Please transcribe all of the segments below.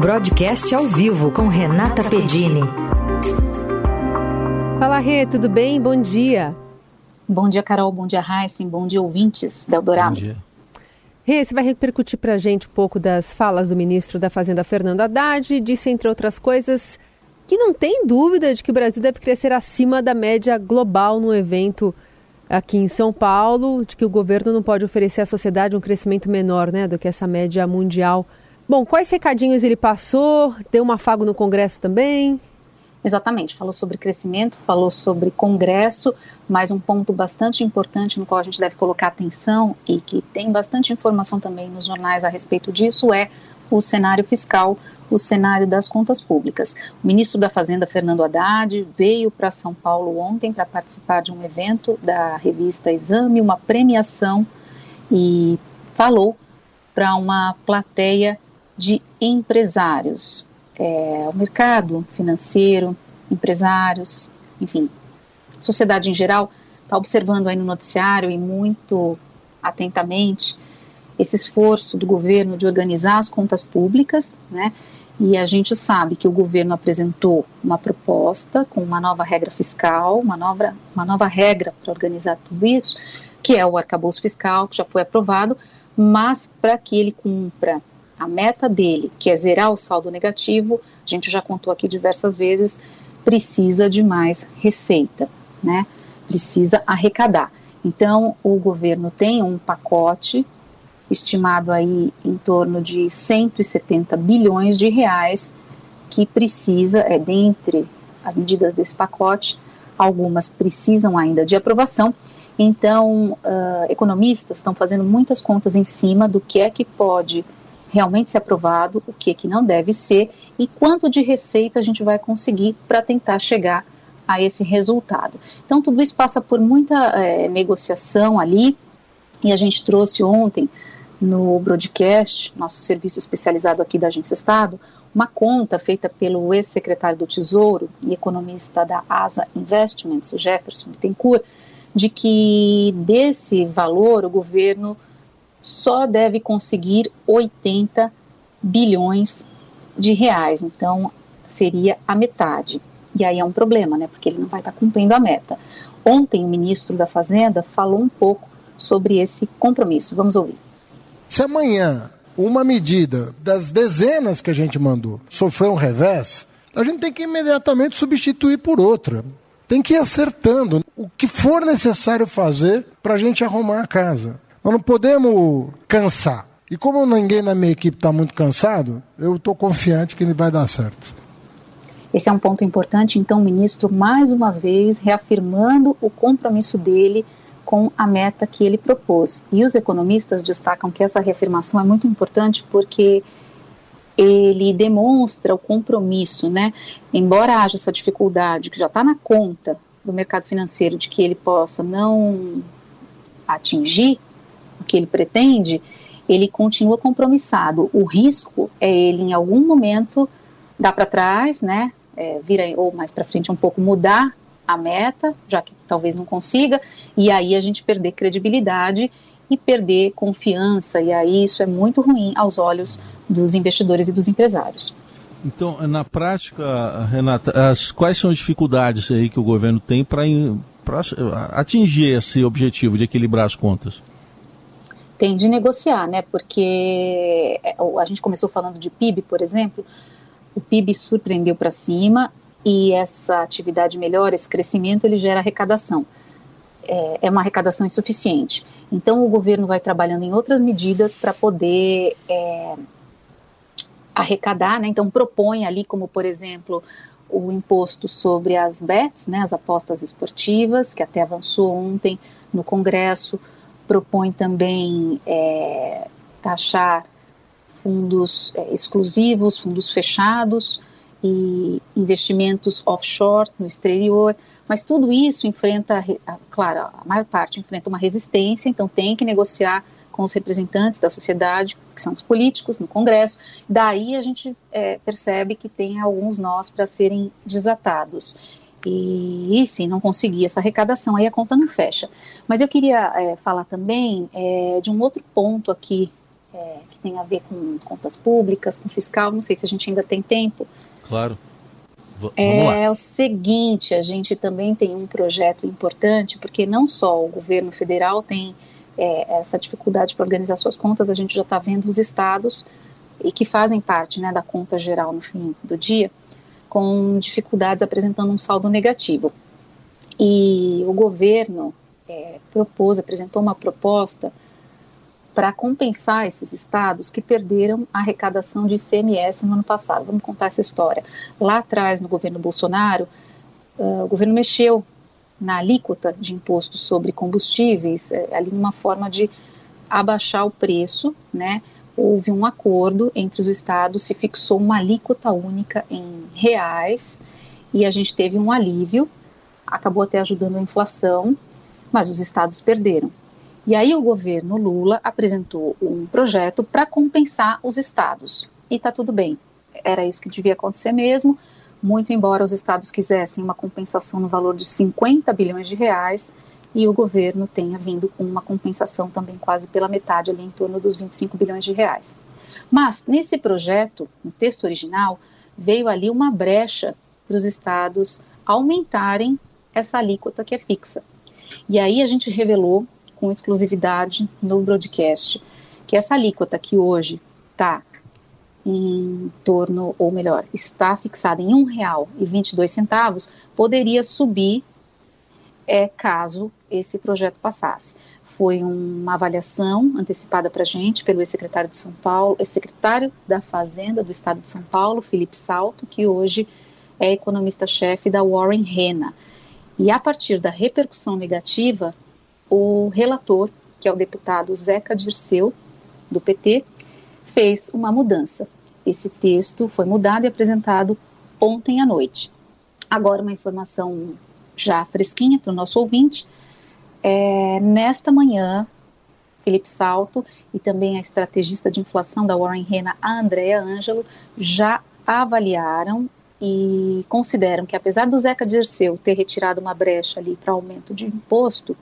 Broadcast ao vivo com Renata Pedini. Fala, Rê, tudo bem? Bom dia. Bom dia, Carol. Bom dia, Heisen. Bom dia, ouvintes da Eldorado. Bom dia. Rê, você vai repercutir para a gente um pouco das falas do ministro da Fazenda, Fernando Haddad. Disse, entre outras coisas, que não tem dúvida de que o Brasil deve crescer acima da média global no evento aqui em São Paulo, de que o governo não pode oferecer à sociedade um crescimento menor né, do que essa média mundial. Bom, quais recadinhos ele passou? Deu um afago no Congresso também? Exatamente, falou sobre crescimento, falou sobre Congresso, mas um ponto bastante importante no qual a gente deve colocar atenção e que tem bastante informação também nos jornais a respeito disso é o cenário fiscal, o cenário das contas públicas. O ministro da Fazenda, Fernando Haddad, veio para São Paulo ontem para participar de um evento da revista Exame, uma premiação, e falou para uma plateia de empresários. É, o mercado financeiro, empresários, enfim, sociedade em geral, está observando aí no noticiário e muito atentamente esse esforço do governo de organizar as contas públicas, né? E a gente sabe que o governo apresentou uma proposta com uma nova regra fiscal, uma nova, uma nova regra para organizar tudo isso, que é o arcabouço fiscal, que já foi aprovado, mas para que ele cumpra a meta dele, que é zerar o saldo negativo, a gente já contou aqui diversas vezes, precisa de mais receita, né? Precisa arrecadar. Então, o governo tem um pacote estimado aí em torno de 170 bilhões de reais que precisa, é dentre as medidas desse pacote, algumas precisam ainda de aprovação. Então, uh, economistas estão fazendo muitas contas em cima do que é que pode realmente ser aprovado, o que é que não deve ser e quanto de receita a gente vai conseguir para tentar chegar a esse resultado. Então, tudo isso passa por muita é, negociação ali e a gente trouxe ontem no broadcast, nosso serviço especializado aqui da Agência Estado, uma conta feita pelo ex-secretário do Tesouro e economista da ASA Investments, Jefferson Bittencourt, de que desse valor o governo só deve conseguir 80 bilhões de reais. Então, seria a metade. E aí é um problema, né? Porque ele não vai estar cumprindo a meta. Ontem, o ministro da Fazenda falou um pouco sobre esse compromisso. Vamos ouvir. Se amanhã uma medida das dezenas que a gente mandou sofrer um revés, a gente tem que imediatamente substituir por outra. Tem que ir acertando o que for necessário fazer para a gente arrumar a casa. Nós não podemos cansar. E como ninguém na minha equipe está muito cansado, eu estou confiante que ele vai dar certo. Esse é um ponto importante, então, ministro, mais uma vez, reafirmando o compromisso dele com a meta que ele propôs. E os economistas destacam que essa reafirmação é muito importante porque ele demonstra o compromisso, né? Embora haja essa dificuldade que já está na conta do mercado financeiro de que ele possa não atingir que ele pretende, ele continua compromissado. O risco é ele em algum momento dar para trás, né? É, vir ou mais para frente um pouco mudar a meta, já que talvez não consiga, e aí a gente perder credibilidade e perder confiança, e aí isso é muito ruim aos olhos dos investidores e dos empresários. Então, na prática, Renata, as, quais são as dificuldades aí que o governo tem para atingir esse objetivo de equilibrar as contas? Tem de negociar, né? Porque é, a gente começou falando de PIB, por exemplo, o PIB surpreendeu para cima e essa atividade melhora, esse crescimento, ele gera arrecadação. É, é uma arrecadação insuficiente. Então, o governo vai trabalhando em outras medidas para poder é, arrecadar, né? Então, propõe ali, como por exemplo, o imposto sobre as bets, né, as apostas esportivas, que até avançou ontem no Congresso, propõe também é, taxar fundos é, exclusivos, fundos fechados, e investimentos offshore no exterior, mas tudo isso enfrenta, claro, a maior parte enfrenta uma resistência, então tem que negociar com os representantes da sociedade, que são os políticos, no Congresso. Daí a gente é, percebe que tem alguns nós para serem desatados. E, se não conseguir essa arrecadação, aí a conta não fecha. Mas eu queria é, falar também é, de um outro ponto aqui é, que tem a ver com contas públicas, com fiscal. Não sei se a gente ainda tem tempo. Claro. V é o seguinte, a gente também tem um projeto importante, porque não só o governo federal tem é, essa dificuldade para organizar suas contas, a gente já está vendo os estados e que fazem parte né, da conta geral no fim do dia, com dificuldades apresentando um saldo negativo. E o governo é, propôs, apresentou uma proposta para compensar esses estados que perderam a arrecadação de ICMS no ano passado. Vamos contar essa história. Lá atrás, no governo Bolsonaro, uh, o governo mexeu na alíquota de imposto sobre combustíveis, é, ali numa forma de abaixar o preço, né? Houve um acordo entre os estados, se fixou uma alíquota única em reais e a gente teve um alívio, acabou até ajudando a inflação, mas os estados perderam. E aí o governo Lula apresentou um projeto para compensar os estados. E está tudo bem. Era isso que devia acontecer mesmo, muito embora os estados quisessem uma compensação no valor de 50 bilhões de reais e o governo tenha vindo com uma compensação também quase pela metade, ali em torno dos 25 bilhões de reais. Mas nesse projeto, no texto original, veio ali uma brecha para os estados aumentarem essa alíquota que é fixa. E aí a gente revelou com exclusividade no broadcast, que essa alíquota que hoje está em torno, ou melhor, está fixada em R$ 1,22, poderia subir é, caso esse projeto passasse. Foi uma avaliação antecipada para a gente pelo ex-secretário de São Paulo, ex-secretário da Fazenda do Estado de São Paulo, Felipe Salto, que hoje é economista-chefe da Warren Rena. E a partir da repercussão negativa, o relator, que é o deputado Zeca Dirceu, do PT, fez uma mudança. Esse texto foi mudado e apresentado ontem à noite. Agora, uma informação já fresquinha para o nosso ouvinte. É, nesta manhã, Felipe Salto e também a estrategista de inflação da Warren Rena, a Andrea Ângelo, já avaliaram e consideram que, apesar do Zeca Dirceu ter retirado uma brecha ali para aumento de imposto,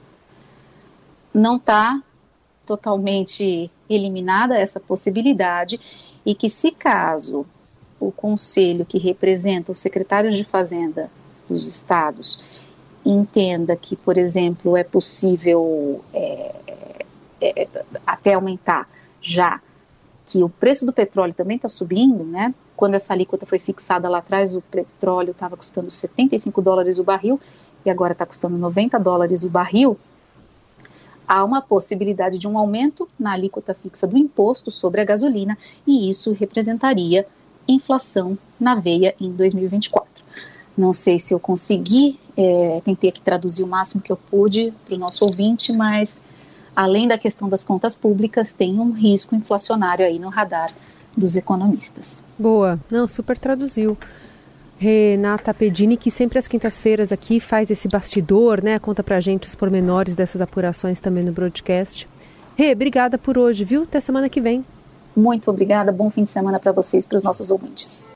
não está totalmente eliminada essa possibilidade e que se caso o conselho que representa os secretários de fazenda dos estados entenda que, por exemplo, é possível é, é, é até aumentar já que o preço do petróleo também está subindo, né? Quando essa alíquota foi fixada lá atrás, o petróleo estava custando 75 dólares o barril e agora está custando 90 dólares o barril há uma possibilidade de um aumento na alíquota fixa do imposto sobre a gasolina e isso representaria inflação na veia em 2024. Não sei se eu consegui, é, tentei aqui traduzir o máximo que eu pude para o nosso ouvinte, mas além da questão das contas públicas, tem um risco inflacionário aí no radar dos economistas. Boa, não, super traduziu. Renata Pedini, que sempre às quintas-feiras aqui faz esse bastidor, né? Conta pra gente os pormenores dessas apurações também no broadcast. Rê, obrigada por hoje, viu? Até semana que vem. Muito obrigada, bom fim de semana para vocês e para os nossos ouvintes.